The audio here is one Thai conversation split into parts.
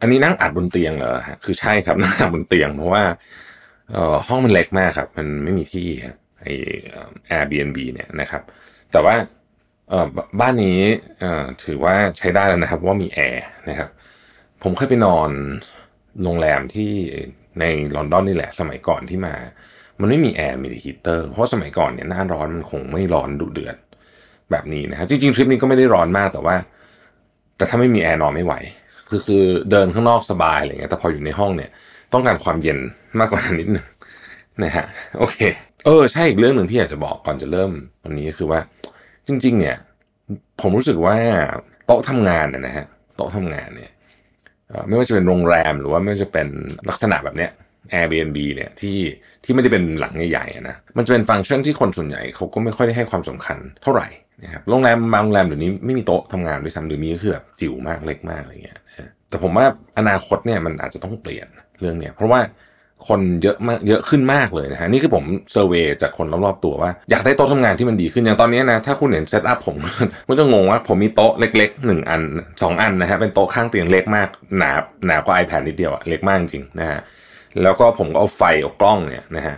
อันนี้นั่งอัดบนเตียงเหรอฮะคือใช่ครับนั่งอัดบนเตียงเพราะว่าเอ่อห้องมันเล็กมากครับ มันไม่มีที่ครับไอเอ่อ Airbnb เนี่ยนะครับ แต่ว่าเอ่อบ้านนี้เอ่อถือว่าใช้ได้แล้วนะครับว่ามีแอร์นะครับ ผมเคยไปนอนโรงแรมที่ในลอนดอนนี่แหละ สมัยก่อนที่มา มันไม่มีแอร์มีแต่ฮีเตอร์เพราะสมัยก่อนเนี่ยหน้าร้อนมันคงไม่ร้อนดุเดือดแบบนี้นะฮะจริงๆทริปนี้ก็ไม่ได้ร้อนมากแต่ว่า แต่ถ้าไม่มีแอร์นอนไม่ไหว คือคือเดินข้างนอกสบายอะไรเงี้ยแต่พออยู่ในห้องเนี่ย ต้องการความเย็นมากกว่านั้นนิดหนึ่งนะฮะโอเค เออใช่อีกเรื่องหนึ่งที่อยากจะบอกก่อนจะเริ่มวันนี้ก็คือว่า จริง ๆ เนี่ย ผมรู้สึกว่าโต๊ะทำงานเนี่ยนะฮะโต๊ะทำงานเนี่ยไม่ว่าจะเป็นโรงแรมหรือว่าไม่ว่าจะเป็นลักษณะแบบเนี้ย Airbnb เนี่ยที่ที่ไม่ได้เป็นหลังใหญ่ๆนะมันจะเป็นฟังก์ชันที่คนส่วนใหญ่เขาก็ไม่ค่อยได้ให้ความสำคัญเท่าไหร่นะครับโรงแรมบางโรงแรมเดี๋ยวนี้ไม่มีโต๊ะทำงานด้วยซ้ำหรือมีก็คือแบบจิ๋วมากเล็กมากอะไรเงี้ยแต่ผมว่าอนาคตเนี่ยมันอาจจะต้องเปลี่ยนเรื่องเนี้ยเพราะว่าคนเยอะมากเยอะขึ้นมากเลยนะฮะนี่คือผม survey จากคนรอบๆตัวว่า อยากได้โต๊ะทำงานที่มันดีขึ้นอย่างตอนนี้นะถ้าคุณเห็น setup ผมมันจะงงว่าผมมีโต๊ะเล็กๆหนึ่งอันสองอันนะฮะเป็นโต๊ะข้างเตียงเล็กมากหนาหนากว่า iPad นิดเดียวอะเล็กมากจริงนะฮะ แล้วก็ผมก็เอาไฟเอากล้องเนี่ยนะฮะ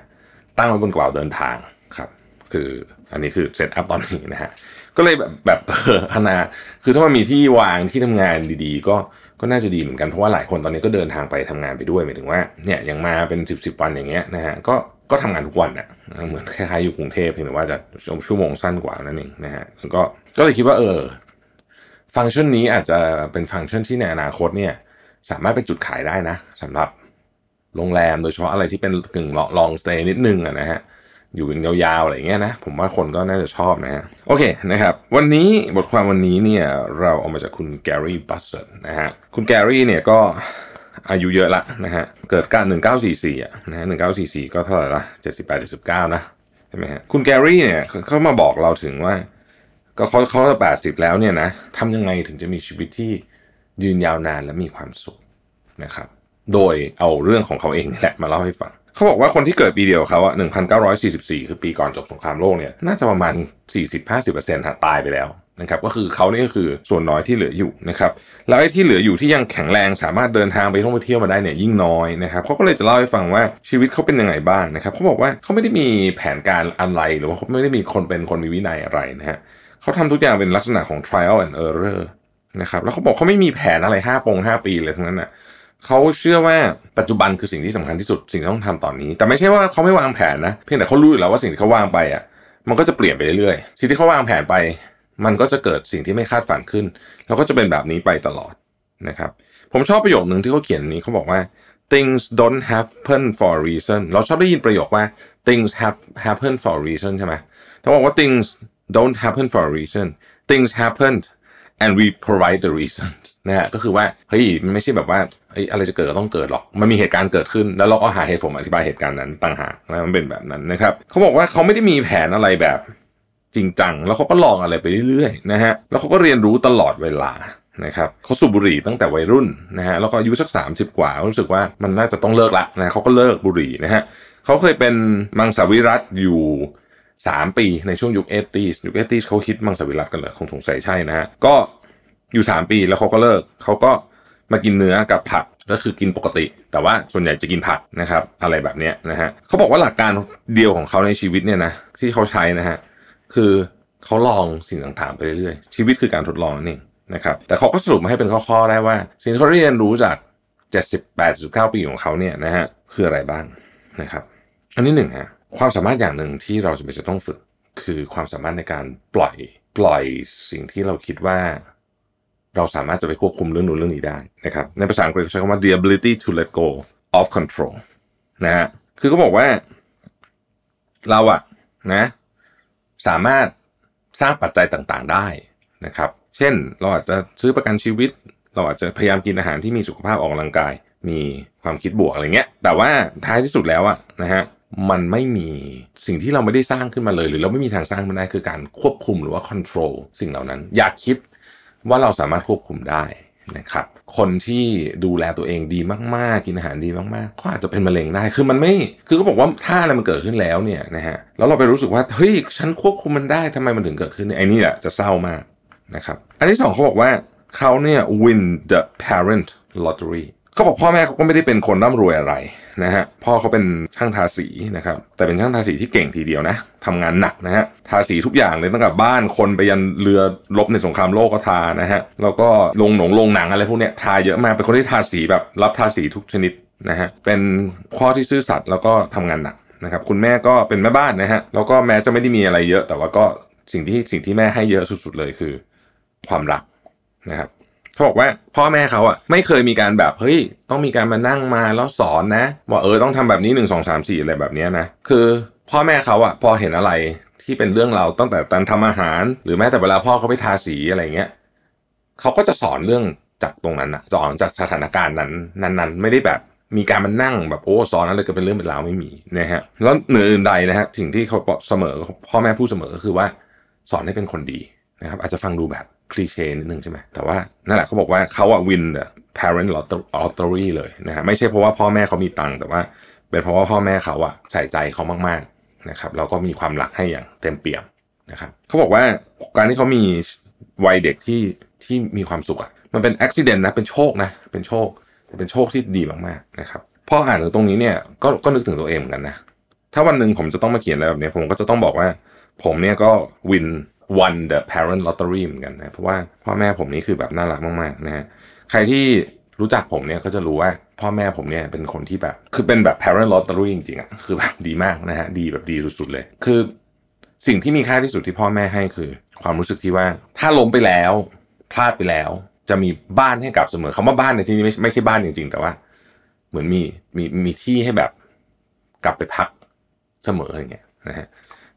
ตั้งไว้บนกระเป๋าเดินทางครับ คืออันนี้คือ setup ตอนนี้นะฮะก็เลยแบบแบบเอออนาคือถ้ามันมีที่วางที่ทำงานดีๆ ก็ก็น่าจะดีเหมือนกันเพราะว่าหลายคนตอนนี้ก็เดินทางไปทำงานไปด้วยหมายถึงว่าเนี่ยยังมาเป็นสิบสิบวันอย่างเงี้ยนะฮะก็ก็ทำงานทุกวันอะเหมือนคล้ายๆอยู่กรุงเทพเพียงแต่ว่าจะชั่วโมงสั้นกว่านั่นเองนะฮะแล้วก็ก็เลยคิดว่าเออฟังก์ชันนี้อาจจะเป็นฟังก์ชันที่ในอนาคตเนี่ย สามารถเป็นจุดขายได้นะสำหรับ โรงแรม โดยเฉพาะอะไรที่เป็นกึ่ง long stay นิดนึงอะนะฮะอยู่กันยาวๆอะไรอย่างเงี้ยนะผมว่าคนก็น่าจะชอบนะฮะโอเคนะครับ วันนี้บทความวันนี้เนี่ยเราเอามาจากคุณแกรี่บัสเซอร์นะฮะคุณแกรี่เนี่ยก็อายุเยอะละนะฮะเกิดการ 1944อะนะฮะ1944 ก็เท่าไหร่ละ78 79 นะใช่ไหมฮะคุณแกรี่เนี่ยเขามาบอกเราถึงว่า ก็เขาเขาจะแปดสิบแล้วเนี่ยนะทำยังไงถึงจะมีชีวิตที่ยืนยาวนานและมีความสุขนะครับ โดยเอาเรื่องของเขาเองนี่แหละมาเล่าให้ฟัง เขาบอกว่าคนที่เกิดปีเดียวเขาอะ1944 คือปีก่อนจบสงครามโลกเนี่ย น่าจะประมาณ 40-50%หาตายไปแล้วนะครับ ก็คือเขานี่ก็คือส่วนน้อยที่เหลืออยู่นะครับ แล้วไอ้ที่เหลืออยู่ที่ยังแข็งแรงสามารถเดินทางไปท่องไปเที่ยวมาได้เนี่ยยิ่งน้อยนะครับเขาก็เลยจะเล่าให้ฟังว่าชีวิตเขาเป็นยังไงบ้างนะครับเขาบอกว่าเขาไม่ได้มีแผนการอะไรหรือว่าเขาไม่ได้มีคนเป็นคนมีวินัยอะไรนะฮะเขาทำทุกอย่างเป็นลักษณะของ trial and error นะครับ แล้วเขาบอกเขาไม่มีแผนอะไรห้าปงห้าปีเลยทั้งนั้นน่ะ เขาเชื่อว่าปัจจุบันคือสิ่งที่สำคัญที่สุดสิ่งที่ต้องทำตอนนี้ แต่ไม่ใช่ว่าเขาไม่วางแผนนะเพียงแต่เขารู้อยู่แล้วว่าสิ่งที่เขาวางไปอะมันก็จะเปลี่ยนไปเรื่อยๆสิ่งที่เขาวางแผนไป มันก็จะเกิดสิ่งที่ไม่คาดฝันขึ้น แล้วก็จะเป็นแบบนี้ไปตลอดนะครับผมชอบประโยคหนึ่งที่เขาเขียนนี้เขาบอกว่า things don't happen for a reason เราชอบได้ยินประโยคว่า things have happen for a reason ใช่ไหมเขาบอกว่า things don't happen for a reason things happened and we provide the reason นะฮะก็คือว่าเฮ้ยมันไม่ใช่แบบว่าเฮ้ยอะไรจะเกิดก็ต้องเกิดหรอก มันมีเหตุการณ์เกิดขึ้น แล้วเราก็หาเหตุผลอธิบายเหตุการณ์นั้นต่างหากนะมันเป็นแบบนั้นนะครับเขาบอกว่าเขาไม่ได้มีแผนอะไรแบบจริงจังแล้วเขาก็ลองอะไรไปเรื่อยๆนะฮะแล้วเขาก็เรียนรู้ตลอดเวลานะครับเขาสูบบุหรี่ตั้งแต่วัยรุ่นนะฮะแล้วก็อายุสัก 30 กว่ารู้สึกว่ามันน่าจะต้องเลิกละนะเขาก็เลิกบุหรี่นะฮะเขาเคยเป็นมังสวิรัตอยู่สามปีในช่วงยุคเอตีสยุคเอตีสเขาคิดมังสวิรัตกันเหรอคงสงสัยใช่นะฮะก็ อยู่สามปีแล้วเขาก็เลิกเขาก็มากินเนื้อกับผักก็คือกินปกติ แต่ว่าส่วนใหญ่จะกินผักนะครับ อะไรแบบนี้นะฮะเขาบอกว่าหลักการเดียวของเขาในชีวิตเนี่ยนะที่เขาใช้นะฮะคือเขาลองสิ่งต่างๆไปเรื่อยๆชีวิตคือการทดลองนั่นเองนะครับแต่เขาก็สรุปมาให้เป็นข้อๆได้ว่า สิ่งที่เขาเรียนรู้จาก78 9 ปีของเขาเนี่ยนะฮะคืออะไรบ้างนะครับ อันที่หนึ่งฮะความสามารถอย่างหนึ่งที่เราจะเป็นจะต้องฝึก คือความสามารถในการปล่อยปล่อยสิ่งที่เราคิดว่า เราสามารถจะไปควบคุมเรื่องนู้นเรื่องนี้ได้นะครับ ในภาษาอังกฤษเขาใช้คำว่า the ability to let go of control นะฮะ คือเขาบอกว่า เราอะนะ สามารถสร้างปัจจัยต่างๆได้นะครับ เช่น เราอาจจะซื้อประกันชีวิต เราอาจจะพยายามกินอาหารที่มีสุขภาพออกกำลังกาย มีความคิดบวกอะไรเงี้ย แต่ว่าท้ายที่สุดแล้วอะนะฮะ มันไม่มีสิ่งที่เราไม่ได้สร้างขึ้นมาเลย หรือเราไม่มีทางสร้างมันได้คือการควบคุมหรือว่า control สิ่งเหล่านั้น อยากคิด ว่าเราสามารถควบคุมได้นะครับคนที่ดูแลตัวเองดีมากๆ กินอาหารดีมากๆก็อาจจะเป็นมะเร็งได้ คือมันไม่ คือเขาบอกว่าถ้าอะไรมันเกิดขึ้นแล้วเนี่ยนะฮะ แล้วเราไปรู้สึกว่า เฮ้ย ฉันควบคุมมันได้ทำไมมันถึงเกิดขึ้นไอ้นี่แหละจะเศร้ามากนะครับ อันที่สองเขาบอกว่าเขาเนี่ย win the parent lottery เขาบอกพ่อแม่เขาก็ไม่ได้เป็นคนร่ำรวยอะไรนะฮะพ่อเขาเป็นช่างทาสีนะครับแต่เป็นช่างทาสีที่เก่งทีเดียวนะทำงานหนักนะฮะทาสีทุกอย่างเลยตั้งแต่บ้านคนไปยันเรือรบในสงครามโลกก็ทานะฮะแล้วก็ลงหนงลงหนังอะไรพวกเนี้ยทาเยอะมากเป็นคนที่ทาสีแบบรับทาสีทุกชนิดนะฮะเป็นพ่อที่ซื่อสัตย์แล้วก็ทำงานหนักนะครับคุณแม่ก็เป็นแม่บ้านนะฮะแล้วก็แม้จะไม่ได้มีอะไรเยอะ แต่ว่าก็สิ่งที่สิ่งที่แม่ให้เยอะสุด ๆ เลยคือ ความรักนะครับ เขาบอกว่าพ่อแม่เขาอะไม่เคยมีการแบบเฮ้ยต้องมีการมานั่งมาแล้วสอนนะว่าเออต้องทำแบบนี้หนึ่งสองสามสี่อะไรแบบนี้นะคือพ่อแม่เขาอะพอเห็นอะไรที่เป็นเรื่องเราตั้งแต่ตอนทำอาหาร หรือแม้แต่เวลาพ่อเขาไปทาสีอะไรเงี้ยเขาก็จะสอนเรื่องจากตรงนั้นอะสอนจากสถานการณ์นั้นนั้นๆ ไม่ได้แบบมีการมานั่งแบบโอ้สอนอะไรก็เป็นเรื่องเป็นราวไม่มีนะฮะแล้วเหนืออื่นใดนะฮะสิ่งที่เขาเสมอพ่อแม่พูดเสมอก็คือว่า สอนให้เป็นคนดีนะครับ อาจจะฟังดูแบบ คลีเช่นิดนึงใช่ไหมแต่ว่านั่นแหละเขาบอกว่าเขาอะวิน parent lottery เลยนะฮะไม่ใช่เพราะว่าพ่อแม่เขามีตังค์แต่ว่า เป็นเพราะว่าพ่อแม่เขาอะใส่ใจเขามากๆนะครับแล้วก็มีความรักให้อย่างเต็มเปี่ยมนะครับเขาบอกว่าการที่เขามีวัยเด็กที่ที่มีความสุขอะมันเป็นอุบิเหตุนะเป็นโชคนะเป็นโชคเป็นโชคที่ดีมากๆนะครับพออ่านถึงตรงนี้เนี่ยก็ก็นึกถึงตัวเองเหมือนกันนะถ้าวันหนึ่งผมจะต้องมาเขียนอะไรแบบนี้ผมก็จะต้องบอกว่า ผมเนี่ยก็วิน won the parent lottery เหมือนกันนะเพราะว่าพ่อแม่ผมนี่คือแบบน่ารักมากๆนะฮะใครที่รู้จักผมเนี่ยก็จะรู้ว่าพ่อแม่ผมเนี่ยเป็นคนที่แบบ คือเป็นแบบ parent lottery จริงๆอะ่ะคือแบบดีมากนะฮะดีแบบดีสุดๆเลย คือสิ่งที่มีค่าที่สุดที่พ่อแม่ให้คือ ความรู้สึกที่ว่าถ้าล้มไปแล้วพลาดไปแล้ว จะมีบ้านให้กลับเสมอคำว่าบ้านในที่นี้ไม่ไม่ใช่บ้านจริงๆ แต่ว่า เหมือนมีมีมีที่ให้แบบกลับไปพักเสมออย่างเงี้ยนะฮะ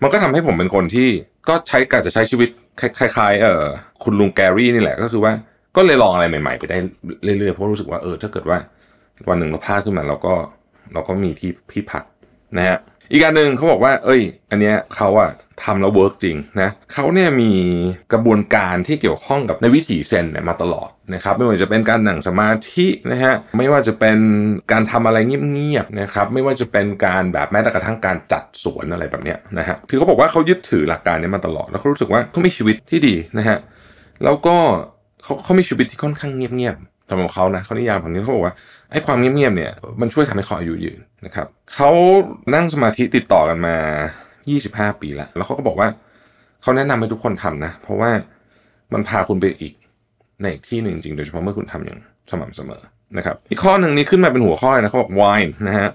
มันก็ทำให้ผมเป็นคนที่ ก็ใช้การจะใช้ชีวิตคล้ายๆเออคุณลุงแกรี่นี่แหละก็คือว่า ก็เลยลองอะไรใหม่ๆ ไปได้เรื่อยๆ เพราะรู้สึกว่าเออถ้าเกิดว่า วันหนึ่งเราพลาดขึ้นมาเราก็เราก็มีที่พี่พักนะฮะอีกการหนึ่งเขาบอกว่า เอ้ย อันเนี้ยเขาอะ ทำแล้วเวิร์กจริงนะเขาเนี่ยมีกระบวนการที่เกี่ยวข้องกับในวิถีเซนเนี่ยมาตลอดนะครับไม่ว่าจะเป็นการหนังสมาธินะฮะไม่ว่าจะเป็นการทำอะไรเงียบๆนะครับไม่ว่าจะเป็นการแบบแม้แต่กระทั่งการจัดสวนอะไรแบบเนี้ยนะฮะคือเขาบอกว่าเขายึดถือหลักการนี้มาตลอด แล้วเขารู้สึกว่าเขามีชีวิตที่ดีนะฮะแล้วก็เขาเขามีชีวิตที่ค่อนข้างเงียบๆสำหรับเขานะเขานิยามของนี้เขาบอกว่าไอ้ความเงียบๆเนี่ยมันช่วยทำให้เขาอายุยืนนะครับเขานั่งสมาธิติดต่อกันมา 25 ปีแล้วแล้วเขาก็บอกว่าเขาแนะนำให้ทุกคนทำนะ เพราะว่ามันพาคุณไปอีกในอีกที่หนึ่งจริงโดยเฉพาะเมื่อคุณทำอย่างสม่ำเสมอนะครับ อีกข้อหนึ่งนี้ขึ้นมาเป็นหัวข้อนะเขาบอกไวน์นะฮะ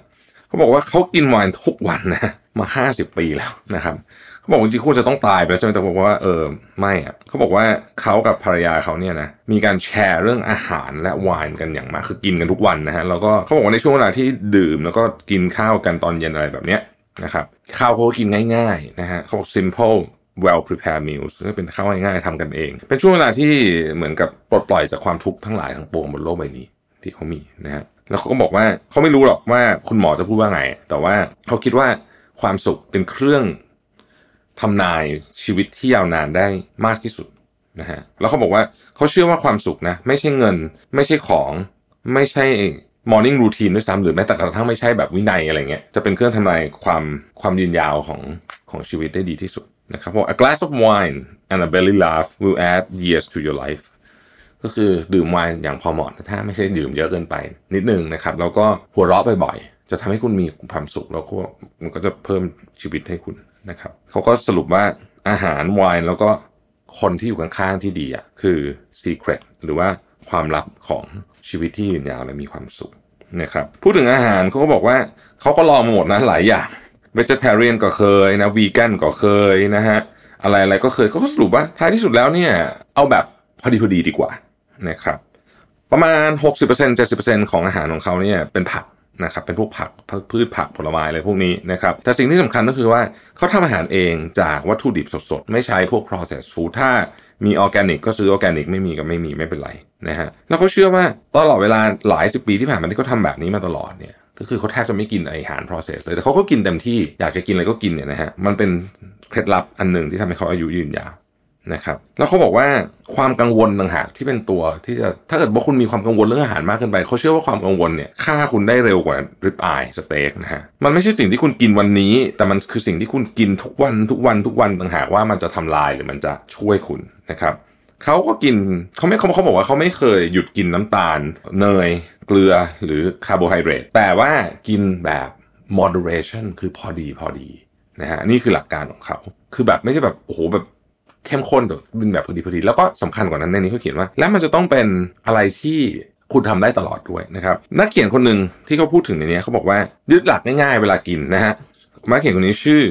เขาบอกว่าเขากินไวน์ทุกวันนะมา50ปีแล้วนะครับเขาบอกจริงๆคุณจะต้องตายไปแล้วใช่ไหมแต่บอกว่าเออไม่อะเขาบอกว่าเขากับภรรยาเขาเนี่ยนะมีการแชร์เรื่องอาหารและไวน์กันอย่างมากคือกินกันทุกวันนะฮะแล้วก็เขาบอกว่าในช่วงเวลาที่ดื่มแล้วก็กินข้าวกันตอนเย็นอะไรแบบเนี้ย นะครับข้าวเขากินง่ายๆนะฮะเขาบอก simple well prepared meals ก็เป็นข้าวง่ายๆทำกันเอง เป็นช่วงเวลาที่เหมือนกับปลดปล่อยจากความทุกข์ทั้งหลายทั้งปวงบนโลกใบนี้ที่เขามีนะฮะแล้วเขาก็บอกว่าเขาไม่รู้หรอกว่าคุณหมอจะพูดว่าไง แต่ว่าเขาคิดว่าความสุขเป็นเครื่องทำนายชีวิตที่ยาวนานได้มากที่สุดนะฮะแล้วเขาบอกว่าเขาเชื่อว่าความสุขนะ ไม่ใช่เงิน ไม่ใช่ของ ไม่ใช่ morning routine ด้วยซ้ำหรือแม้แต่กระทั่งไม่ใช่แบบวินัยอะไรเงี้ยจะเป็นเครื่องทำนายความความยืนยาวของของชีวิตได้ดีที่สุดนะครับบอก a glass of wine and a belly laugh will add years to your life ก็คือดื่มไวน์อย่างพอเหมาะถ้าไม่ใช่ดื่มเยอะเกินไป นิดนึงนะครับแล้วก็หัวเราะบ่อยๆจะทำให้คุณมีความสุขแล้วก็มันก็จะเพิ่มชีวิตให้คุณนะครับเขาก็สรุปว่าอาหารไวน์แล้วก็คนที่อยู่ข้างๆที่ดีอะคือ secret หรือว่า ความลับของชีวิตที่ยืนยาวและมีความสุขนะครับพูดถึงอาหารเขาก็บอกว่าเขาก็ลองมาหมดนะหลายอย่าง vegetarian ก็เคยนะ vegan ก็เคยนะฮะอะไรอะไรก็เคยก็สรุปว่าท้ายที่สุดแล้วเนี่ยเอาแบบพอดีพอดีดีกว่านะครับประมาณ 60% 70%ของอาหารของเขาเนี่ยเป็นผักนะครับเป็นพวกผักพืชผักผลไม้อะไรพวกนี้นะครับแต่สิ่งที่สำคัญก็คือว่าเขาทำอาหารเองจากวัตถุดิบสดๆ ไม่ใช้พวก processed food ถ้า มีออร์แกนิกก็ซื้อออร์แกนิกไม่มีก็ไม่มีไม่เป็นไรนะฮะแล้วเขาเชื่อว่าตลอดเวลาหลายสิบปีที่ผ่านมาที่เขาทาแบบนี้มาตลอดเนี่ยก็คือเขาแทบจะไม่กินอาหาร process เลยแต่เขาก็กินเต็มที่อยากจะกินอะไรก็กินเนี่ยนะฮะมันเป็นเคล็ดลับอันหนึ่งที่ทำให้เขาอายุยืนยาวนะครับแล้วเขาบอกว่าความกังวลต่างหากที่เป็นตัวที่จะถ้าเกิดว่าคุณมีความกังวลเรื่องอาหารมากเกินไปเขาเชื่อว่าความกังวลเนี่ยฆ่าคุณได้เร็วกว่าริบอายสเต็กนะฮะมันไม่ใช่สิ่งที่คุณกินวันนี้ แต่มันคือสิ่งที่คุณกินทุกวันทุกวันทุกวันต่างหากว่ามันจะทำลายหรือมันจะช่วยคุณ นะครับเขาก็กินเขาไม่เขาเขาบอกว่าเขาไม่เคยหยุดกินน้ำตาล เนย เกลือหรือคาร์โบไฮเดรตแต่ว่ากินแบบ moderation คือพอดีพอดีนะฮะนี่คือหลักการของเขา คือแบบไม่ใช่แบบโอ้โหแบบเข้มข้นแต่เป็นแบบพอดีพอดี แล้วก็สำคัญกว่านั้นในนี้เขาเขียนว่า และมันจะต้องเป็นอะไรที่คุณทำได้ตลอดด้วยนะครับนักเขียนคนหนึ่งที่เขาพูดถึงในนี้เขาบอกว่ายึดหลักง่ายๆเวลากินนะฮะนักเขียนคนนี้ชื่อ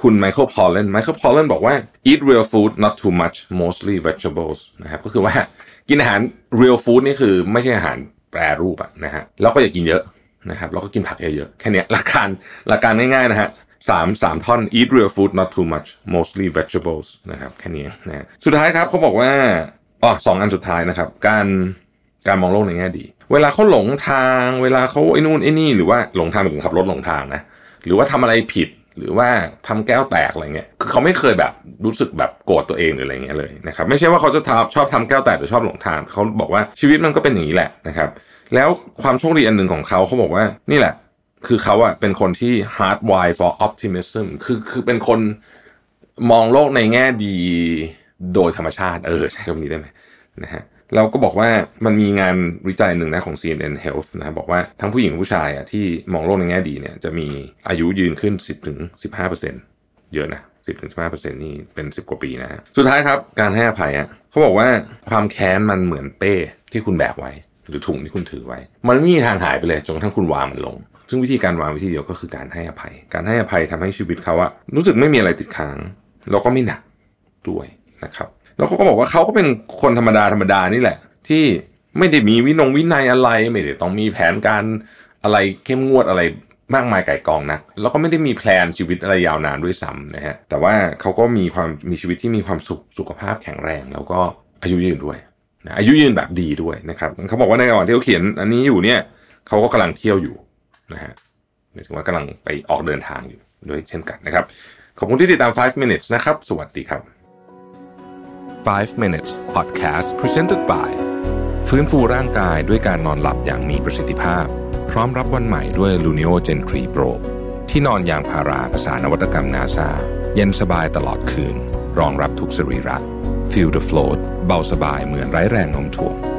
คุณไมเคิลพอลเลนไมเคิลพอลเลนบอกว่า eat real food not too much mostly vegetables นะครับก็คือว่ากินอาหาร real food นี่คือไม่ใช่อาหารแปรรูปอะนะฮะแล้วก็อย่ากินเยอะนะครับแล้วก็กินผักเยอะๆแค่นี้หลักการหลักการง่ายๆนะฮะสามสามท่อน eat real food not too much mostly vegetables นะครับแค่นี้นะสุดท้ายครับเขาบอกว่าอ๋อสองอันสุดท้ายนะครับ การการมองโลกในแง่ดี เวลาเขาหลงทาง เวลาเขาไอ้นู่นไอ้นี่หรือว่าหลงทางถึงขับรถหลงทางนะหรือว่าทำอะไรผิด หรือว่าทำแก้วแตกอะไรเงี้ยคือเขาไม่เคยแบบรู้สึกแบบโกรธตัวเองหรืออะไรเงี้ยเลยนะครับไม่ใช่ว่าเขาจะทชอบทำแก้วแตกหรือชอบหลงทางเขาบอกว่าชีวิตมันก็เป็นอย่างนี้แหละนะครับ แล้วความโชคดีอันหนึ่งของเขาเขาบอกว่านี่แหละ คือเขาอะเป็นคนที่ hard wire for optimism คือคือเป็นคนมองโลกในแง่ดีโดยธรรมชาติเออใช้คำนี้ได้ไหมนะฮะ เราก็บอกว่ามันมีงานวิจัยหนึ่งนะของ CNN Health นะบอกว่าทั้งผู้หญิงผู้ชายอะที่มองโลกในแง่ดีเนี่ยจะมีอายุยืนขึ้น 10ถึง15%เยอะนะ10ถึง15%นี่เป็น 10 กว่าปีนะสุดท้ายครับการให้อภัยอะเขาบอกว่าความแค้นมันเหมือนเป้ที่คุณแบกไว้ หรือถุงที่คุณถือไว้ มันไม่มีทางหายไปเลยจนกระทั่งคุณวางมันลง ซึ่งวิธีการวางวิธีเดียวก็คือการให้อภัย การให้อภัยทำให้ชีวิตเขาอะรู้สึกไม่มีอะไรติดค้างแล้วก็ไม่หนักด้วยนะครับ แล้วเขาก็บอกว่าเขาก็เป็นคนธรรมดาธรรมดานี่แหละ ที่ไม่ได้มีวินงวินัยอะไร ไม่ได้ต้องมีแผนการอะไรเข้มงวดอะไรมากมายไก่กองนะแล้วก็ไม่ได้มีแพลนชีวิตอะไรยาวนานด้วยซ้ำนะฮะแต่ว่าเขาก็มีความมีชีวิตที่มีความสุขสุขภาพแข็งแรง แล้วก็อายุยืนด้วยนะอายุยืนแบบดีด้วยนะครับเขาบอกว่าในระหว่างที่เขาเขียนอันนี้อยู่เนี่ยเขาก็กำลังเที่ยวอยู่นะฮะหมายถึงว่ากำลังไปออกเดินทางอยู่ด้วยเช่นกันนะครับ ขอบคุณที่ติดตาม 5 minutes นะครับ สวัสดีครับ 5 minutes podcast presented by ฟื้นฟูร่างกายด้วยการนอนหลับอย่างมีประสิทธิภาพ พร้อมรับวันใหม่ด้วย Luno Gen 3 Pro ที่นอนยางพาราภาษานวัตกรรมนาซาเย็นสบายตลอดคืน รองรับทุกสรีระ Feel the float เบาสบายเหมือนไร้แรงโน้มถ่วง